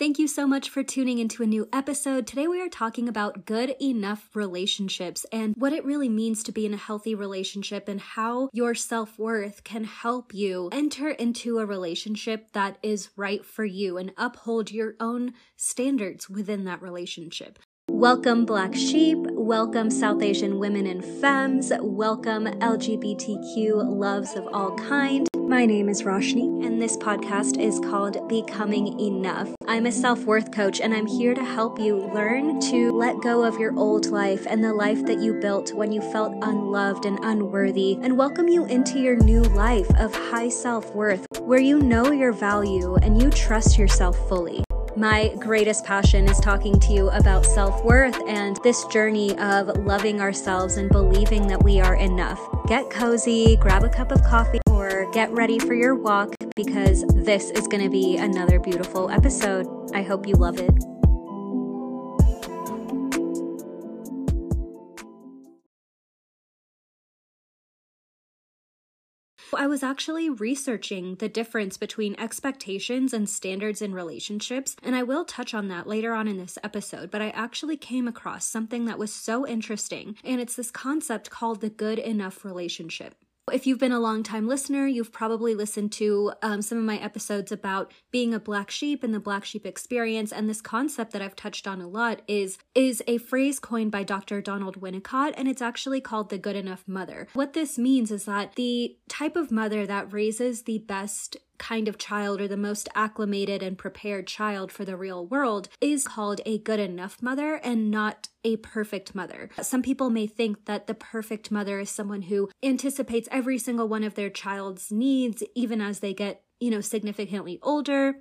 Thank you so much for tuning into a new episode. Today we are talking about good enough relationships and what it really means to be in a healthy relationship and how your self worth can help you enter into a relationship that is right for you and uphold your own standards within that relationship. Welcome, Black Sheep. Welcome, South Asian women and femmes. Welcome, LGBTQ loves of all kind. My name is Roshni, and this podcast is called Becoming Enough. I'm a self worth coach, and I'm here to help you learn to let go of your old life and the life that you built when you felt unloved and unworthy, and welcome you into your new life of high self worth, where you know your value and you trust yourself fully. My greatest passion is talking to you about self worth and this journey of loving ourselves and believing that we are enough. Get cozy, grab a cup of coffee, or get ready for your walk because this is going to be another beautiful episode. I hope you love it. I was actually researching the difference between expectations and standards in relationships, and I will touch on that later on in this episode. But I actually came across something that was so interesting, and it's this concept called the good enough relationship. If you've been a long time listener, you've probably listened to um, some of my episodes about being a black sheep and the black sheep experience. And this concept that I've touched on a lot is is a phrase coined by Dr. Donald Winnicott, and it's actually called the good enough mother. What this means is that the type of mother that raises the best kind of child or the most acclimated and prepared child for the real world is called a good enough mother and not a perfect mother. Some people may think that the perfect mother is someone who anticipates every single one of their child's needs, even as they get, you know, significantly older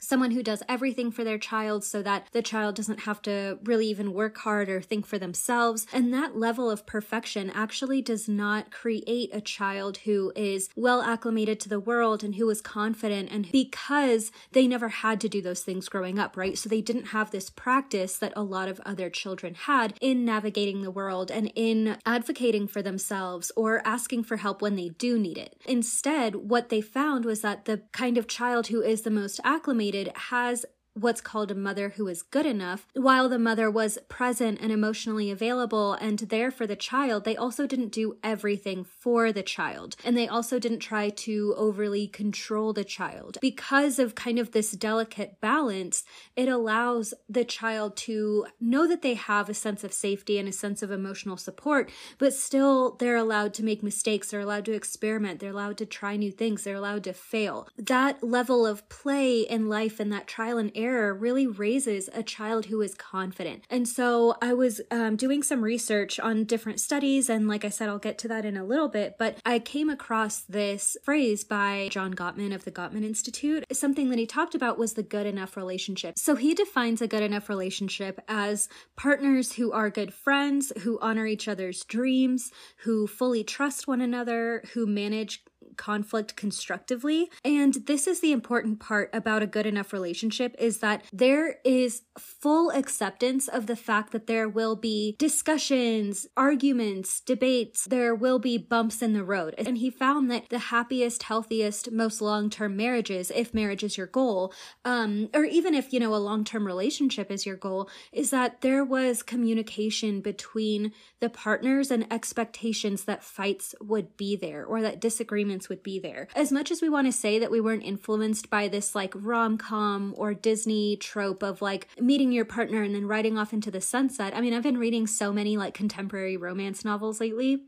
someone who does everything for their child so that the child doesn't have to really even work hard or think for themselves. And that level of perfection actually does not create a child who is well acclimated to the world and who is confident and because they never had to do those things growing up, right? So they didn't have this practice that a lot of other children had in navigating the world and in advocating for themselves or asking for help when they do need it. Instead, what they found was that the kind of child who is the most acclimated has what's called a mother who is good enough. While the mother was present and emotionally available and there for the child, they also didn't do everything for the child. And they also didn't try to overly control the child. Because of kind of this delicate balance, it allows the child to know that they have a sense of safety and a sense of emotional support, but still they're allowed to make mistakes, they're allowed to experiment, they're allowed to try new things, they're allowed to fail. That level of play in life and that trial and error really raises a child who is confident. And so I was um, doing some research on different studies, and like I said, I'll get to that in a little bit, but I came across this phrase by John Gottman of the Gottman Institute. Something that he talked about was the good enough relationship. So he defines a good enough relationship as partners who are good friends, who honor each other's dreams, who fully trust one another, who manage conflict constructively. And this is the important part about a good enough relationship is that there is full acceptance of the fact that there will be discussions, arguments, debates, there will be bumps in the road. And he found that the happiest, healthiest, most long-term marriages, if marriage is your goal, um, or even if, you know, a long-term relationship is your goal, is that there was communication between the partners and expectations that fights would be there or that disagreements would be there. As much as we want to say that we weren't influenced by this like rom com or Disney trope of like meeting your partner and then riding off into the sunset, I mean, I've been reading so many like contemporary romance novels lately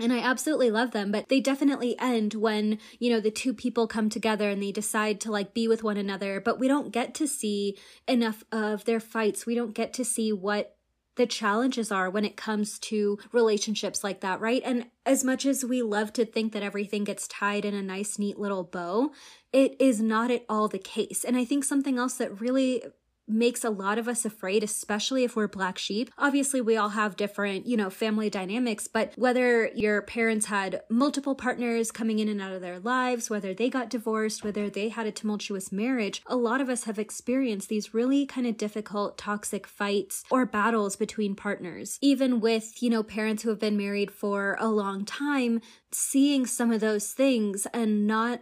and I absolutely love them, but they definitely end when, you know, the two people come together and they decide to like be with one another, but we don't get to see enough of their fights. We don't get to see what the challenges are when it comes to relationships like that, right? And as much as we love to think that everything gets tied in a nice, neat little bow, it is not at all the case. And I think something else that really makes a lot of us afraid, especially if we're black sheep. Obviously, we all have different, you know, family dynamics, but whether your parents had multiple partners coming in and out of their lives, whether they got divorced, whether they had a tumultuous marriage, a lot of us have experienced these really kind of difficult, toxic fights or battles between partners. Even with, you know, parents who have been married for a long time, seeing some of those things and not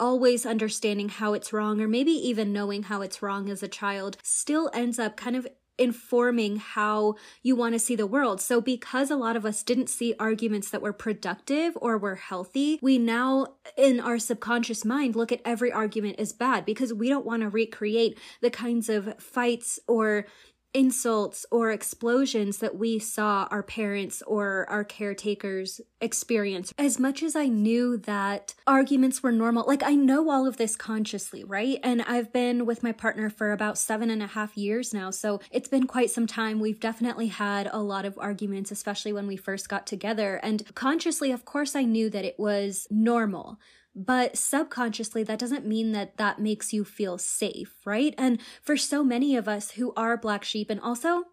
always understanding how it's wrong or maybe even knowing how it's wrong as a child still ends up kind of informing how you want to see the world. So, because a lot of us didn't see arguments that were productive or were healthy, we now, in our subconscious mind, look at every argument as bad because we don't want to recreate the kinds of fights or insults or explosions that we saw our parents or our caretakers experience. As much as I knew that arguments were normal, like I know all of this consciously, right? And I've been with my partner for about seven and a half years now. So it's been quite some time. We've definitely had a lot of arguments, especially when we first got together. And consciously, of course, I knew that it was normal. But subconsciously, that doesn't mean that that makes you feel safe, right? And for so many of us who are black sheep and also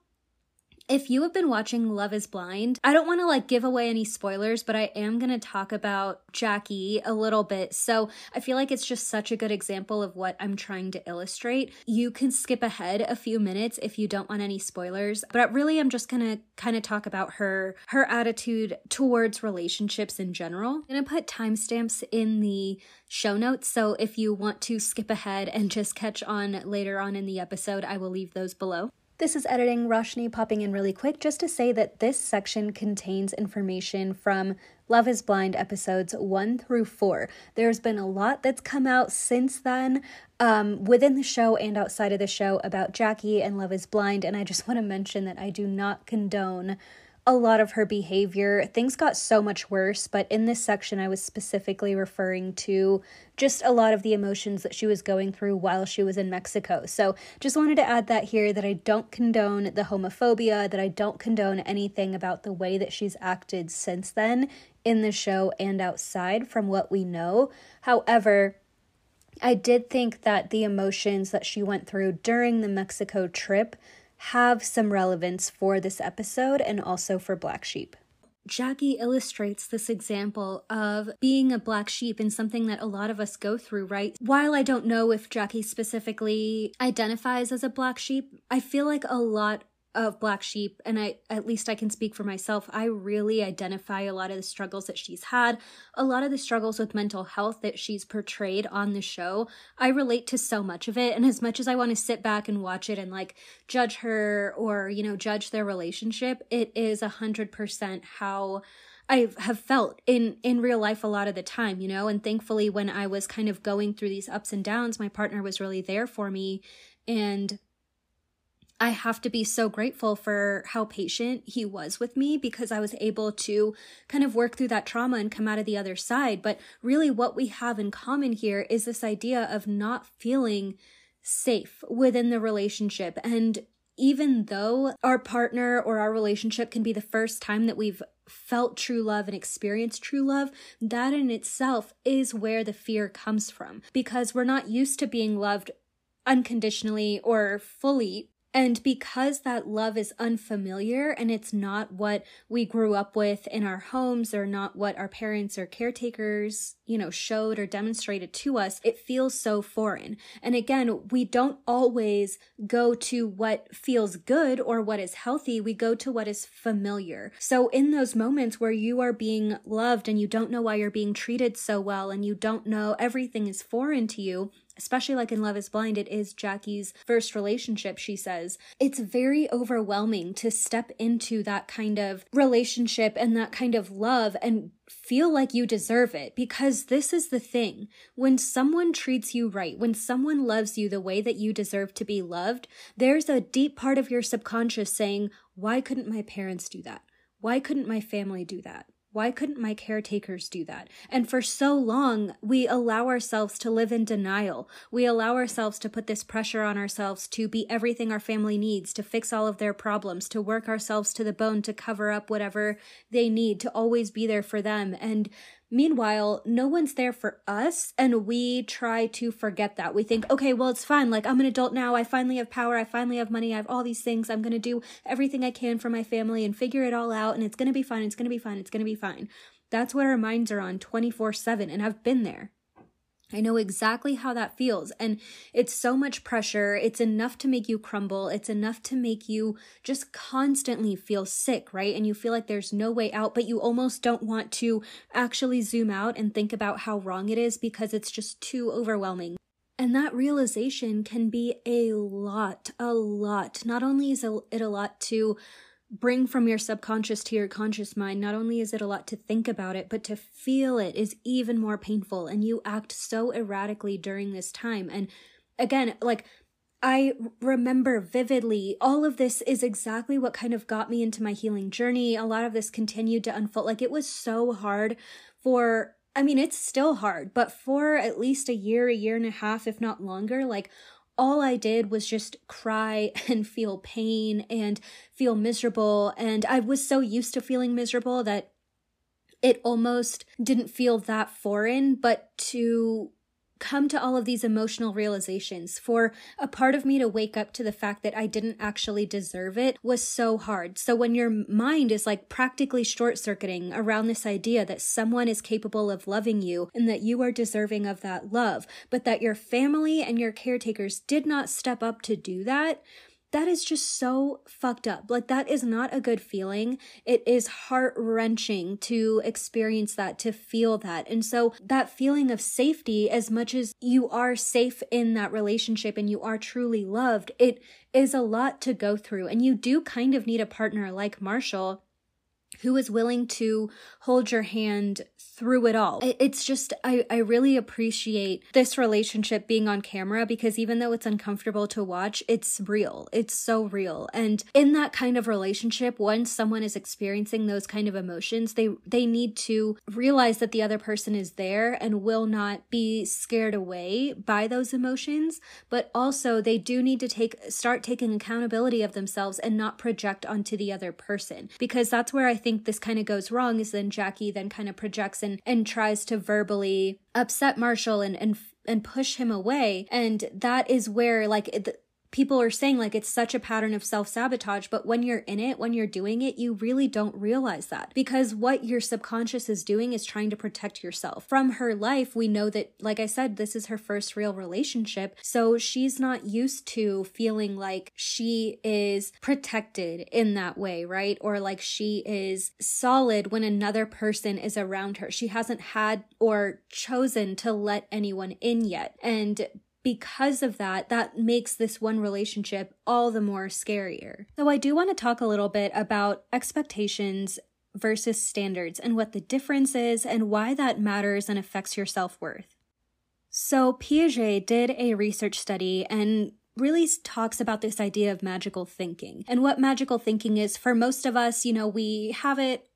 if you have been watching Love is Blind, I don't want to like give away any spoilers, but I am going to talk about Jackie a little bit. So I feel like it's just such a good example of what I'm trying to illustrate. You can skip ahead a few minutes if you don't want any spoilers, but really I'm just going to kind of talk about her her attitude towards relationships in general. I'm going to put timestamps in the show notes. So if you want to skip ahead and just catch on later on in the episode, I will leave those below. This is editing Roshni popping in really quick just to say that this section contains information from Love is Blind episodes 1 through 4. There's been a lot that's come out since then um, within the show and outside of the show about Jackie and Love is Blind, and I just want to mention that I do not condone a lot of her behavior. Things got so much worse, but in this section, I was specifically referring to just a lot of the emotions that she was going through while she was in Mexico. So, just wanted to add that here that I don't condone the homophobia, that I don't condone anything about the way that she's acted since then in the show and outside from what we know. However, I did think that the emotions that she went through during the Mexico trip have some relevance for this episode and also for Black Sheep. Jackie illustrates this example of being a black sheep and something that a lot of us go through, right? While I don't know if Jackie specifically identifies as a black sheep, I feel like a lot of black sheep and i at least i can speak for myself i really identify a lot of the struggles that she's had a lot of the struggles with mental health that she's portrayed on the show. I relate to so much of it and as much as i want to sit back and watch it and like judge her or you know judge their relationship it is a hundred percent how I have felt in in real life a lot of the time, you know, and thankfully when I was kind of going through these ups and downs, my partner was really there for me and I have to be so grateful for how patient he was with me because I was able to kind of work through that trauma and come out of the other side. But really, what we have in common here is this idea of not feeling safe within the relationship. And even though our partner or our relationship can be the first time that we've felt true love and experienced true love, that in itself is where the fear comes from because we're not used to being loved unconditionally or fully and because that love is unfamiliar and it's not what we grew up with in our homes or not what our parents or caretakers, you know, showed or demonstrated to us, it feels so foreign. And again, we don't always go to what feels good or what is healthy. We go to what is familiar. So in those moments where you are being loved and you don't know why you're being treated so well and you don't know everything is foreign to you, especially like in Love is Blind, it is Jackie's first relationship, she says. It's very overwhelming to step into that kind of relationship and that kind of love and feel like you deserve it because this is the thing. When someone treats you right, when someone loves you the way that you deserve to be loved, there's a deep part of your subconscious saying, Why couldn't my parents do that? Why couldn't my family do that? Why couldn't my caretakers do that? And for so long, we allow ourselves to live in denial. We allow ourselves to put this pressure on ourselves to be everything our family needs, to fix all of their problems, to work ourselves to the bone, to cover up whatever they need, to always be there for them. And Meanwhile, no one's there for us, and we try to forget that. We think, okay, well, it's fine. Like, I'm an adult now. I finally have power. I finally have money. I have all these things. I'm going to do everything I can for my family and figure it all out, and it's going to be fine. It's going to be fine. It's going to be fine. That's what our minds are on 24 7, and I've been there. I know exactly how that feels. And it's so much pressure. It's enough to make you crumble. It's enough to make you just constantly feel sick, right? And you feel like there's no way out, but you almost don't want to actually zoom out and think about how wrong it is because it's just too overwhelming. And that realization can be a lot, a lot. Not only is it a lot to bring from your subconscious to your conscious mind, not only is it a lot to think about it, but to feel it is even more painful. And you act so erratically during this time. And again, like, I remember vividly all of this is exactly what kind of got me into my healing journey. A lot of this continued to unfold. Like, it was so hard for I mean, it's still hard, but for at least a year, a year and a half, if not longer, like all I did was just cry and feel pain and feel miserable. And I was so used to feeling miserable that it almost didn't feel that foreign, but to come to all of these emotional realizations, for a part of me to wake up to the fact that I didn't actually deserve it was so hard. So when your mind is like practically short circuiting around this idea that someone is capable of loving you and that you are deserving of that love, but that your family and your caretakers did not step up to do that, that is just so fucked up. Like, that is not a good feeling. It is heart wrenching to experience that, to feel that. And so, that feeling of safety, as much as you are safe in that relationship and you are truly loved, it is a lot to go through. And you do kind of need a partner like Marshall who is willing to hold your hand through it all. It's just, I, I really appreciate this relationship being on camera because even though it's uncomfortable to watch, it's real. It's so real. And in that kind of relationship, once someone is experiencing those kind of emotions, they, they need to realize that the other person is there and will not be scared away by those emotions. But also they do need to take, start taking accountability of themselves and not project onto the other person because that's where I think this kind of goes wrong is then Jackie then kind of projects and and tries to verbally upset Marshall and and and push him away. And that is where like it, people are saying like it's such a pattern of self sabotage, but when you're in it, when you're doing it, you really don't realize that because what your subconscious is doing is trying to protect yourself. From her life, we know that, like I said, this is her first real relationship. So she's not used to feeling like she is protected in that way, right? Or like she is solid when another person is around her. She hasn't had or chosen to let anyone in yet. And because of that, that makes this one relationship all the more scarier. So, I do want to talk a little bit about expectations versus standards and what the difference is and why that matters and affects your self worth. So, Piaget did a research study and really talks about this idea of magical thinking. And what magical thinking is for most of us, you know, we have it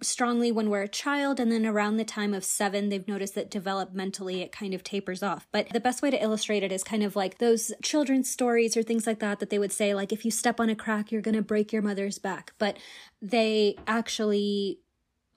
strongly when we're a child and then around the time of seven they've noticed that developmentally it kind of tapers off. But the best way to illustrate it is kind of like those children's stories or things like that that they would say like if you step on a crack you're going to break your mother's back. But they actually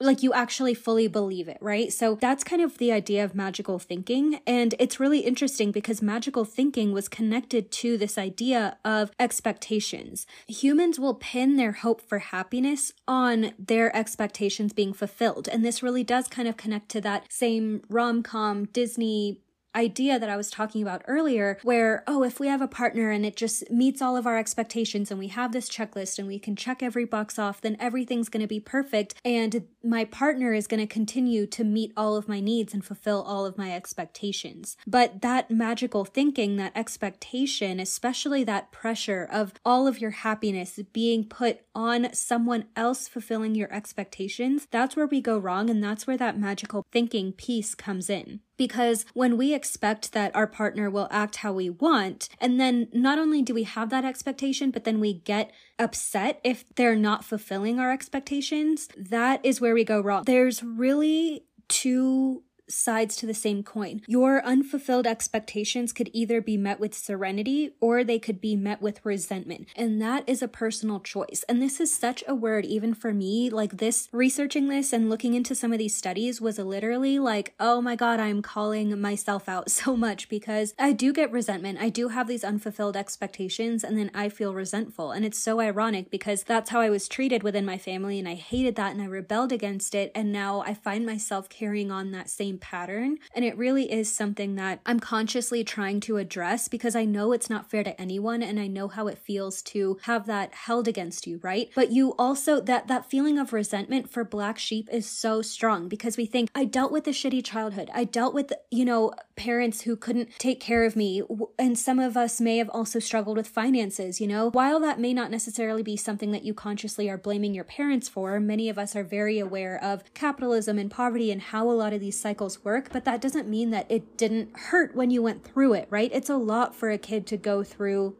like you actually fully believe it, right? So that's kind of the idea of magical thinking. And it's really interesting because magical thinking was connected to this idea of expectations. Humans will pin their hope for happiness on their expectations being fulfilled. And this really does kind of connect to that same rom com Disney idea that I was talking about earlier, where, oh, if we have a partner and it just meets all of our expectations and we have this checklist and we can check every box off, then everything's going to be perfect. And my partner is going to continue to meet all of my needs and fulfill all of my expectations. But that magical thinking, that expectation, especially that pressure of all of your happiness being put on someone else fulfilling your expectations, that's where we go wrong. And that's where that magical thinking piece comes in. Because when we expect that our partner will act how we want, and then not only do we have that expectation, but then we get upset if they're not fulfilling our expectations, that is where we go wrong. There's really two sides to the same coin. Your unfulfilled expectations could either be met with serenity or they could be met with resentment. And that is a personal choice. And this is such a word, even for me. Like this, researching this and looking into some of these studies was literally like, oh my God, I'm calling myself out so much because I do get resentment. I do have these unfulfilled expectations and then I feel resentful. And it's so ironic because that's how I was treated within my family and I hated that and I rebelled against it. And now I find myself carrying on that same same pattern. And it really is something that I'm consciously trying to address because I know it's not fair to anyone and I know how it feels to have that held against you, right? But you also that that feeling of resentment for black sheep is so strong because we think I dealt with a shitty childhood. I dealt with, you know, parents who couldn't take care of me and some of us may have also struggled with finances, you know. While that may not necessarily be something that you consciously are blaming your parents for, many of us are very aware of capitalism and poverty and how a lot of these cycles work, but that doesn't mean that it didn't hurt when you went through it, right? It's a lot for a kid to go through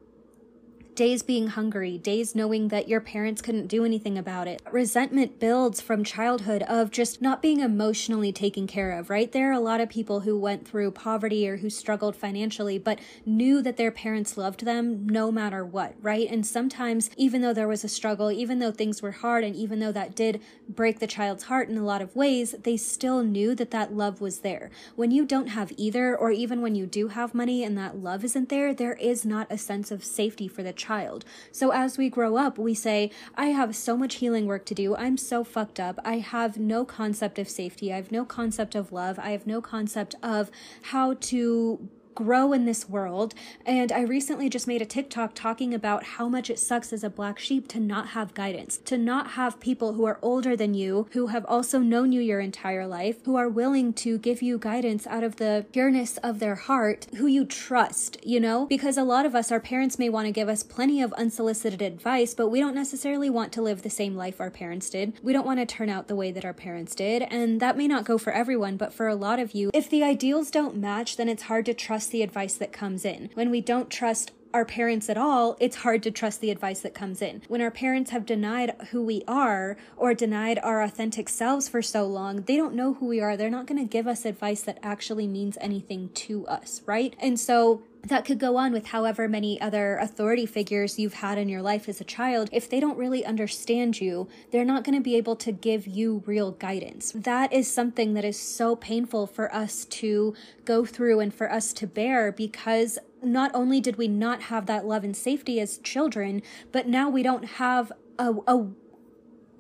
days being hungry, days knowing that your parents couldn't do anything about it. Resentment builds from childhood of just not being emotionally taken care of, right? There are a lot of people who went through poverty or who struggled financially, but knew that their parents loved them no matter what, right? And sometimes, even though there was a struggle, even though things were hard, and even though that did break the child's heart in a lot of ways, they still knew that that love was there. When you don't have either, or even when you do have money and that love isn't there, there is not a sense of safety for the child child. So as we grow up, we say, I have so much healing work to do. I'm so fucked up. I have no concept of safety. I have no concept of love. I have no concept of how to grow in this world. And I recently just made a TikTok talking about how much it sucks as a black sheep to not have guidance, to not have people who are older than you, who have also known you your entire life, who are willing to give you guidance out of the pureness of their heart, who you trust, you know? Because a lot of us, our parents may want to give us plenty of unsolicited advice, but we don't necessarily want to live the same life our parents did. We don't want to turn out the way that our parents did. And that may not go for everyone, but for a lot of you, if the ideals don't match, then it's hard to trust trust the advice that comes in. When we don't trust our parents at all, it's hard to trust the advice that comes in. When our parents have denied who we are or denied our authentic selves for so long, they don't know who we are. They're not going to give us advice that actually means anything to us, right? And so that could go on with however many other authority figures you've had in your life as a child. If they don't really understand you, they're not going to be able to give you real guidance. That is something that is so painful for us to go through and for us to bear because not only did we not have that love and safety as children, but now we don't have a, a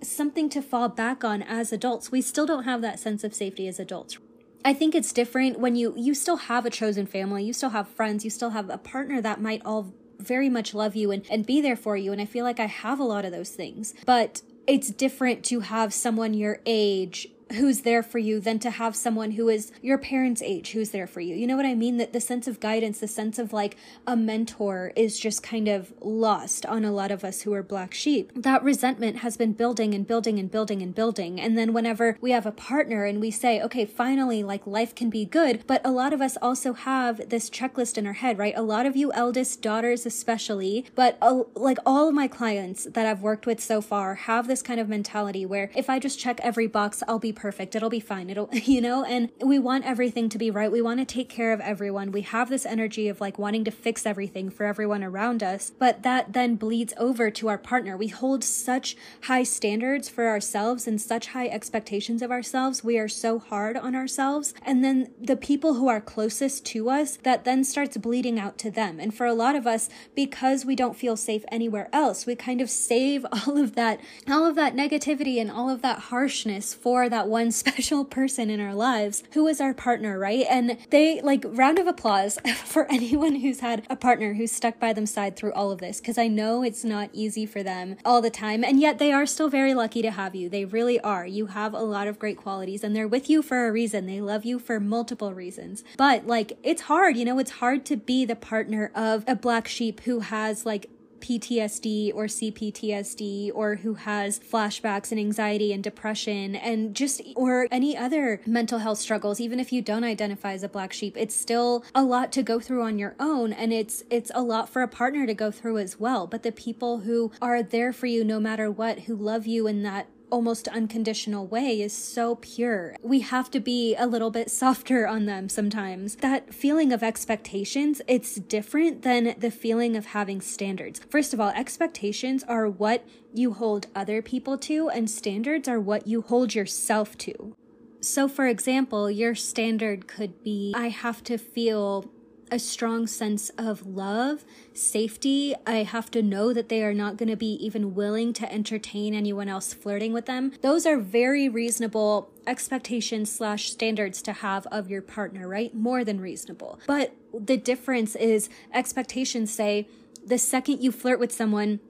something to fall back on as adults. We still don't have that sense of safety as adults. I think it's different when you you still have a chosen family, you still have friends, you still have a partner that might all very much love you and, and be there for you. And I feel like I have a lot of those things. But it's different to have someone your age who's there for you than to have someone who is your parents' age who's there for you. You know what I mean? That the sense of guidance, the sense of like a mentor is just kind of lost on a lot of us who are black sheep. That resentment has been building and building and building and building. And then whenever we have a partner and we say, okay, finally, like life can be good, but a lot of us also have this checklist in our head, right? A lot of you eldest daughters, especially, but like all of my clients that I've worked with so far have this kind of mentality where if I just check every box, I'll be perfect. It'll be fine. It'll, you know, and we want everything to be right. We want to take care of everyone. We have this energy of like wanting to fix everything for everyone around us, but that then bleeds over to our partner. We hold such high standards for ourselves and such high expectations of ourselves. We are so hard on ourselves. And then the people who are closest to us, that then starts bleeding out to them. And for a lot of us, because we don't feel safe anywhere else, we kind of save all of that, all of that negativity and all of that harshness for that one special person in our lives who is our partner, right? And they like round of applause for anyone who's had a partner who's stuck by them side through all of this because I know it's not easy for them all the time and yet they are still very lucky to have you. They really are. You have a lot of great qualities and they're with you for a reason. They love you for multiple reasons. But like it's hard, you know, it's hard to be the partner of a black sheep who has like PTSD or CPTSD or who has flashbacks and anxiety and depression and just or any other mental health struggles even if you don't identify as a black sheep it's still a lot to go through on your own and it's it's a lot for a partner to go through as well. But the people who are there for you no matter what who love you in that almost unconditional way is so pure. We have to be a little bit softer on them sometimes. That feeling of expectations, it's different than the feeling of having standards. First of all, expectations are what you hold other people to, and standards are what you hold yourself to. So, for example, your standard could be I have to feel a strong sense of love, safety. I have to know that they are not going to be even willing to entertain anyone else flirting with them. Those are very reasonable expectations slash standards to have of your partner, right? More than reasonable. But the difference is expectations say the second you flirt with someone,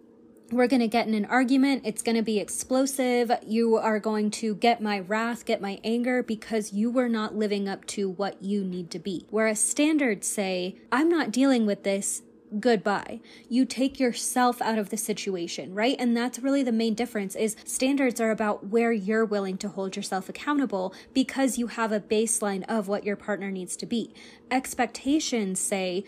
we're going to get in an argument. It's going to be explosive. You are going to get my wrath, get my anger because you were not living up to what you need to be. Whereas standards say, I'm not dealing with this. Goodbye. You take yourself out of the situation, right? And that's really the main difference is standards are about where you're willing to hold yourself accountable because you have a baseline of what your partner needs to be. Expectations say,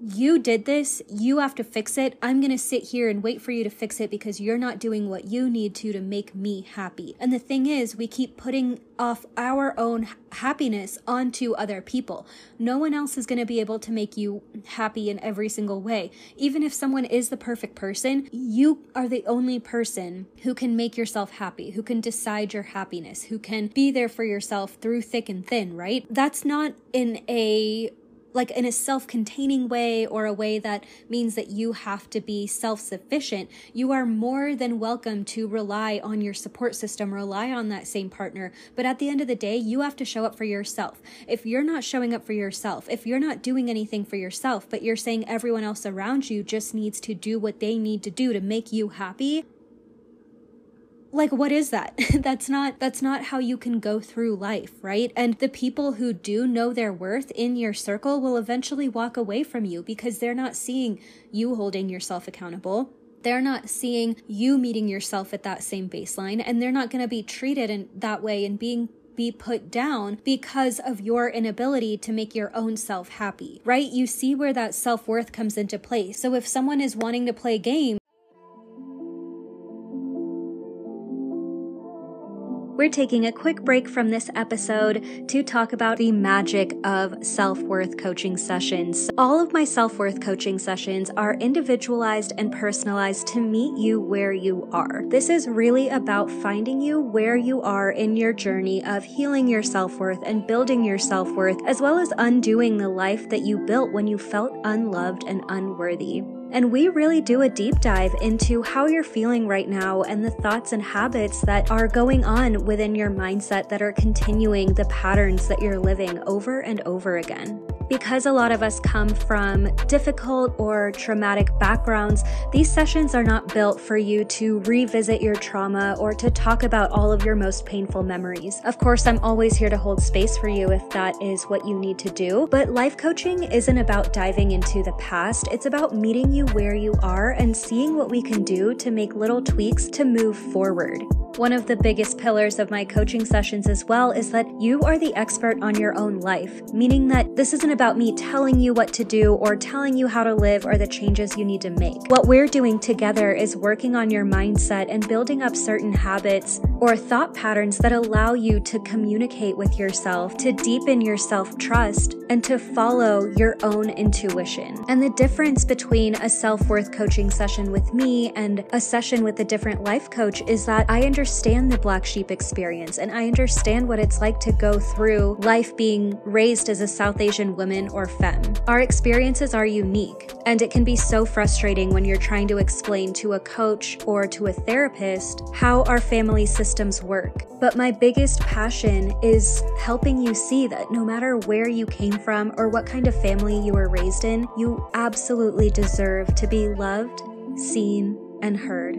you did this, you have to fix it. I'm going to sit here and wait for you to fix it because you're not doing what you need to to make me happy. And the thing is, we keep putting off our own happiness onto other people. No one else is going to be able to make you happy in every single way. Even if someone is the perfect person, you are the only person who can make yourself happy, who can decide your happiness, who can be there for yourself through thick and thin, right? That's not in a like in a self containing way or a way that means that you have to be self sufficient, you are more than welcome to rely on your support system, rely on that same partner. But at the end of the day, you have to show up for yourself. If you're not showing up for yourself, if you're not doing anything for yourself, but you're saying everyone else around you just needs to do what they need to do to make you happy, like what is that that's not that's not how you can go through life right and the people who do know their worth in your circle will eventually walk away from you because they're not seeing you holding yourself accountable they're not seeing you meeting yourself at that same baseline and they're not going to be treated in that way and being be put down because of your inability to make your own self happy, right? You see where that self worth comes into play. So if someone is wanting to play game we're taking a quick break from this episode to talk about the magic of self worth coaching sessions. All of my self worth coaching sessions are individualized and personalized to meet you where you are. This is really about finding you where you are in your journey of healing your self worth and building your self worth, as well as undoing the life that you built when you felt unloved and unworthy. And we really do a deep dive into how you're feeling right now and the thoughts and habits that are going on within your mindset that are continuing the patterns that you're living over and over again. Because a lot of us come from difficult or traumatic backgrounds, these sessions are not built for you to revisit your trauma or to talk about all of your most painful memories. Of course, I'm always here to hold space for you if that is what you need to do, but life coaching isn't about diving into the past, it's about meeting you where you are and seeing what we can do to make little tweaks to move forward. One of the biggest pillars of my coaching sessions as well is that you are the expert on your own life, meaning that this isn't about me telling you what to do or telling you how to live or the changes you need to make. What we're doing together is working on your mindset and building up certain habits or thought patterns that allow you to communicate with yourself, to deepen your self trust, and to follow your own intuition. And the difference between a self worth coaching session with me and a session with a different life coach is that I understand the black sheep experience and I understand what it's like to go through life being raised as a South Asian woman or femme. Our experiences are unique, and it can be so frustrating when you're trying to explain to a coach or to a therapist how our family systems work. But my biggest passion is helping you see that no matter where you came from or what kind of family you were raised in, you absolutely deserve to be loved, seen, and heard.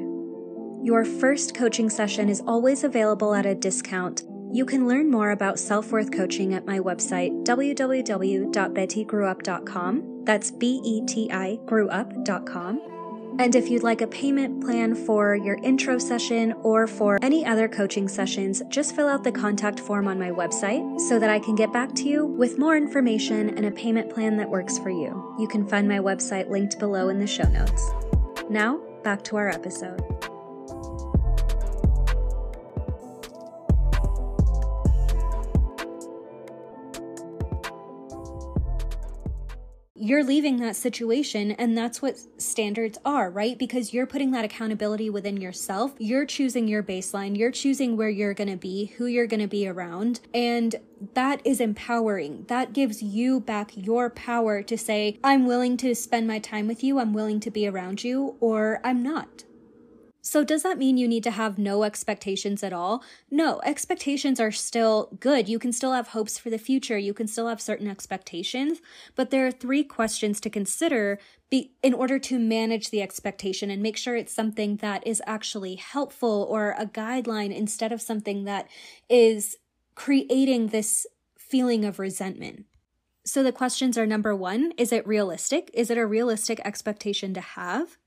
Your first coaching session is always available at a discount. You can learn more about self worth coaching at my website, www.betigrewup.com. That's B E T I grew-up.com. And if you'd like a payment plan for your intro session or for any other coaching sessions, just fill out the contact form on my website so that I can get back to you with more information and a payment plan that works for you. You can find my website linked below in the show notes. Now, back to our episode. You're leaving that situation and that's what standards are, right? Because you're putting that accountability within yourself. You're choosing your baseline. You're choosing where you're going to be, who you're going to be around. And that is empowering. That gives you back your power to say, I'm willing to spend my time with you. I'm willing to be around you or I'm not. So, does that mean you need to have no expectations at all? No, expectations are still good. You can still have hopes for the future. You can still have certain expectations. But there are three questions to consider be, in order to manage the expectation and make sure it's something that is actually helpful or a guideline instead of something that is creating this feeling of resentment. So, the questions are number one, is it realistic? Is it a realistic expectation to have?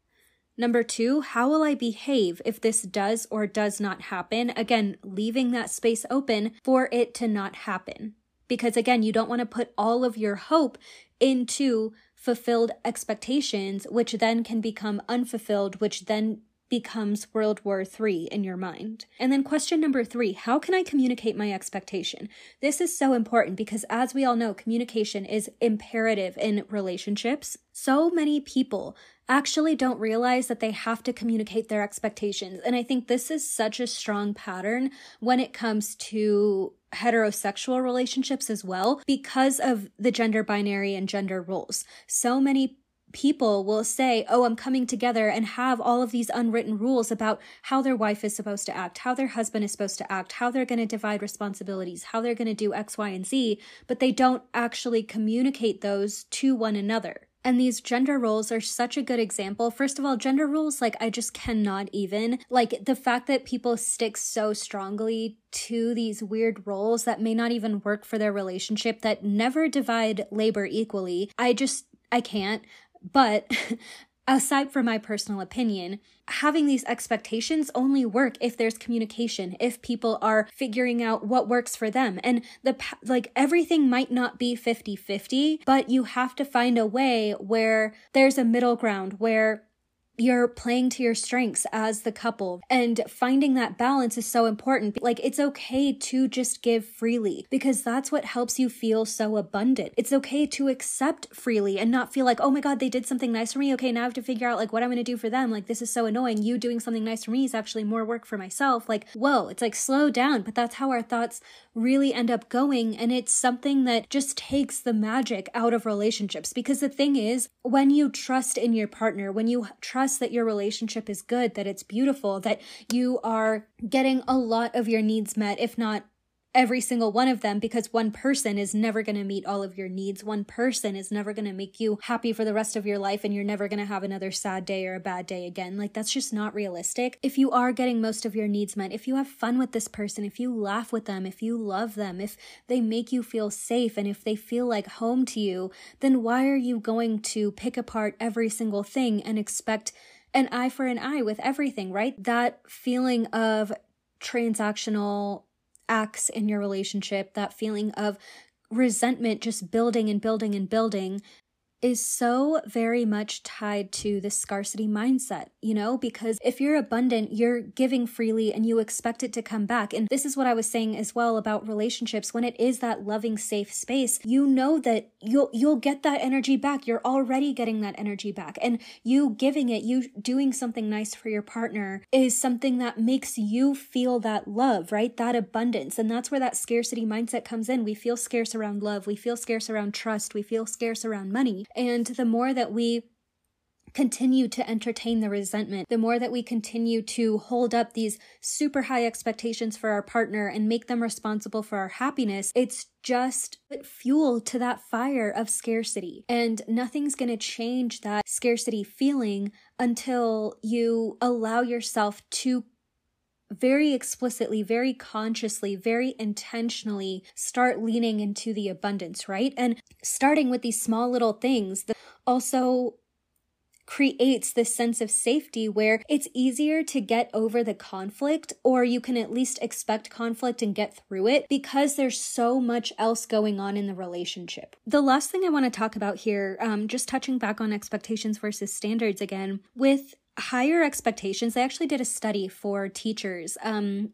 Number two, how will I behave if this does or does not happen? Again, leaving that space open for it to not happen. Because again, you don't want to put all of your hope into fulfilled expectations, which then can become unfulfilled, which then becomes World War III in your mind. And then question number three how can I communicate my expectation? This is so important because, as we all know, communication is imperative in relationships. So many people actually don't realize that they have to communicate their expectations. And I think this is such a strong pattern when it comes to heterosexual relationships as well because of the gender binary and gender roles. So many people will say, Oh, I'm coming together and have all of these unwritten rules about how their wife is supposed to act, how their husband is supposed to act, how they're going to divide responsibilities, how they're going to do X, Y, and Z, but they don't actually communicate those to one another. And these gender roles are such a good example. First of all, gender roles, like, I just cannot even. Like, the fact that people stick so strongly to these weird roles that may not even work for their relationship, that never divide labor equally, I just, I can't. But aside from my personal opinion, having these expectations only work if there's communication, if people are figuring out what works for them. And the like everything might not be 50-50, but you have to find a way where there's a middle ground where you're playing to your strengths as the couple and finding that balance is so important. Like it's okay to just give freely because that's what helps you feel so abundant. It's okay to accept freely and not feel like, oh my God, they did something nice for me. Okay, now I have to figure out like what I'm going to do for them. Like this is so annoying. You doing something nice for me is actually more work for myself. Like, whoa, it's like slow down. But that's how our thoughts really end up going. And it's something that just takes the magic out of relationships because the thing is, when you trust in your partner, when you trust that your relationship is good, that it's beautiful, that you are getting a lot of your needs met, if not every single one of them because one person is never going to meet all of your needs. One person is never going to make you happy for the rest of your life and you're never going to have another sad day or a bad day again. Like that's just not realistic. If you are getting most of your needs met, if you have fun with this person, if you laugh with them, if you love them, if they make you feel safe and if they feel like home to you, then why are you going to pick apart every single thing and expect an eye for an eye with everything, right? That feeling of transactional acts in your relationship, that feeling of resentment just building and building and building is so very much tied to the scarcity mindset, you know, because if you're abundant, you're giving freely and you expect it to come back. And this is what I was saying as well about relationships. When it is that loving, safe space, you know that you'll, you'll get that energy back. You're already getting that energy back. And you giving it, you doing something nice for your partner is something that makes you feel that love, right? That abundance. And that's where that scarcity mindset comes in. We feel scarce around love. We feel scarce around trust. We feel scarce around money. And the more that we continue to entertain the resentment, the more that we continue to hold up these super high expectations for our partner and make them responsible for our happiness, it's just fuel to that fire of scarcity. And nothing's going to change that scarcity feeling until you allow yourself to very explicitly, very consciously, very intentionally start leaning into the abundance, right? And starting with these small little things that also creates this sense of safety where it's easier to get over the conflict, or you can at least expect conflict and get through it because there's so much else going on in the relationship. The last thing I want to talk about here, um, just touching back on expectations versus standards again, with higher expectations. They actually did a study for teachers. Um,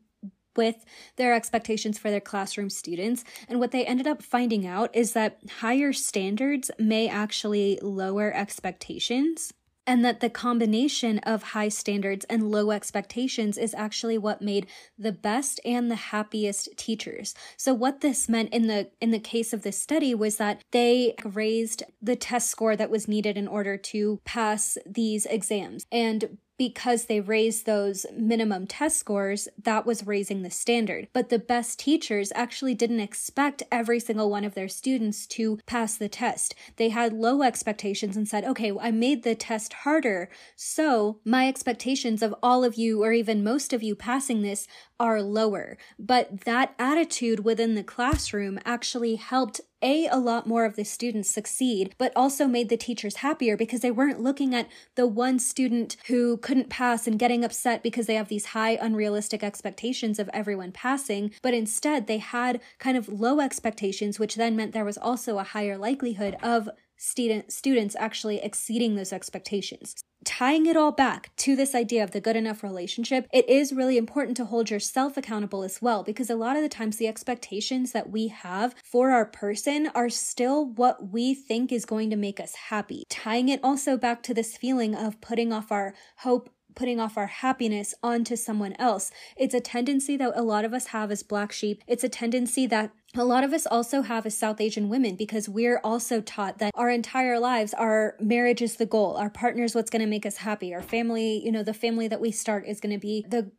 with their expectations for their classroom students. And what they ended up finding out is that higher standards may actually lower expectations and that the combination of high standards and low expectations is actually what made the best and the happiest teachers. So what this meant in the in the case of this study was that they raised the test score that was needed in order to pass these exams. And because they raised those minimum test scores, that was raising the standard. But the best teachers actually didn't expect every single one of their students to pass the test. They had low expectations and said, okay, I made the test harder. So my expectations of all of you, or even most of you passing this, are lower. But that attitude within the classroom actually helped a, a lot more of the students succeed, but also made the teachers happier because they weren't looking at the one student who couldn't pass and getting upset because they have these high unrealistic expectations of everyone passing, but instead they had kind of low expectations, which then meant there was also a higher likelihood of student students actually exceeding those expectations tying it all back to this idea of the good enough relationship, it is really important to hold yourself accountable as well, because a lot of the times the expectations that we have for our person are still what we think is going to make us happy. Tying it also back to this feeling of putting off our hope putting off our happiness onto someone else. It's a tendency that a lot of us have as black sheep. It's a tendency that a lot of us also have as South Asian women because we're also taught that our entire lives, our marriage is the goal, our partner is what's going to make us happy, our family, you know, the family that we start is going to be the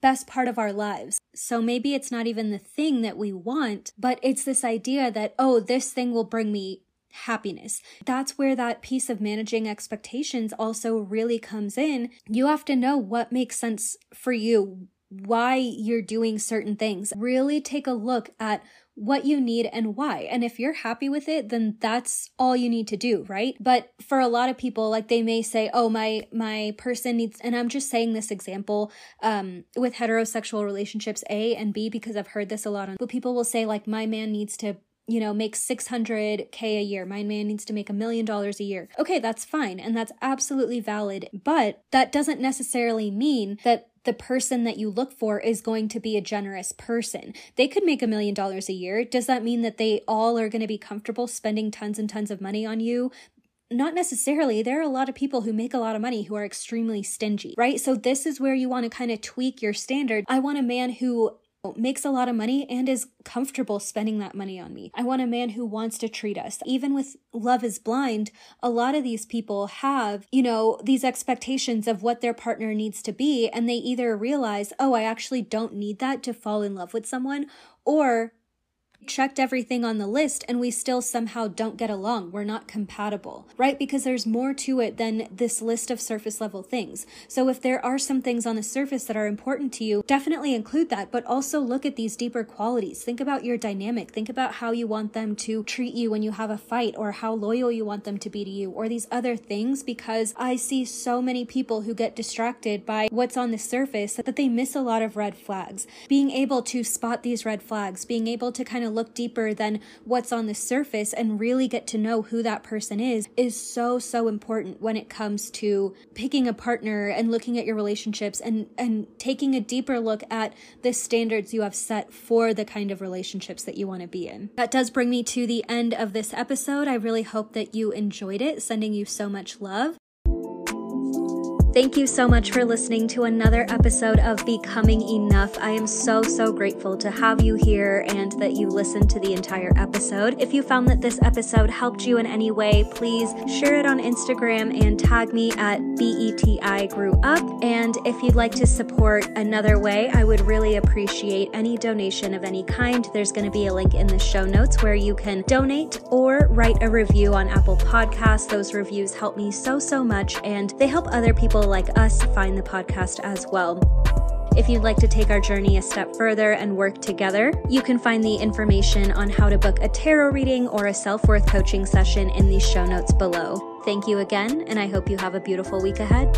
best part of our lives. So maybe it's not even the thing that we want, but it's this idea that, oh, this thing will bring me happiness. That's where that piece of managing expectations also really comes in. You have to know what makes sense for you, why you're doing certain things. Really take a look at what you need and why. And if you're happy with it, then that's all you need to do, right? But for a lot of people, like they may say, "Oh, my my person needs," and I'm just saying this example um, with heterosexual relationships A and B because I've heard this a lot on. But people will say, like, "My man needs to you know, make 600K a year. My man needs to make a million dollars a year. Okay, that's fine. And that's absolutely valid. But that doesn't necessarily mean that the person that you look for is going to be a generous person. They could make a million dollars a year. Does that mean that they all are going to be comfortable spending tons and tons of money on you? Not necessarily. There are a lot of people who make a lot of money who are extremely stingy, right? So, this is where you want to kind of tweak your standard. I want a man who makes a lot of money and is comfortable spending that money on me. I want a man who wants to treat us. Even with Love is Blind, a lot of these people have, you know, these expectations of what their partner needs to be, and they either realize, oh, I actually don't need that to fall in love with someone, or checked everything on the list and we still somehow don't get along. We're not compatible, right? Because there's more to it than this list of surface level things. So if there are some things on the surface that are important to you, definitely include that, but also look at these deeper qualities. Think about your dynamic. Think about how you want them to treat you when you have a fight or how loyal you want them to be to you or these other things because I see so many people who get distracted by what's on the surface that they miss a lot of red flags. Being able to spot these red flags, being able to kind of look deeper than what's on the surface and really get to know who that person is is so so important when it comes to picking a partner and looking at your relationships and and taking a deeper look at the standards you have set for the kind of relationships that you want to be in. That does bring me to the end of this episode. I really hope that you enjoyed it. Sending you so much love. Thank you so much for listening to another episode of Becoming Enough. I am so, so grateful to have you here and that you listened to the entire episode. If you found that this episode helped you in any way, please share it on Instagram and tag me at BETI Grew Up. And if you'd like to support another way, I would really appreciate any donation of any kind. There's going to be a link in the show notes where you can donate or write a review on Apple Podcasts. Those reviews help me so, so much and they help other people like us find the podcast as well. If you'd like to take our journey a step further and work together, you can find the information on how to book a tarot reading or a self worth coaching session in the show notes below. Thank you again, and I hope you have a beautiful week ahead.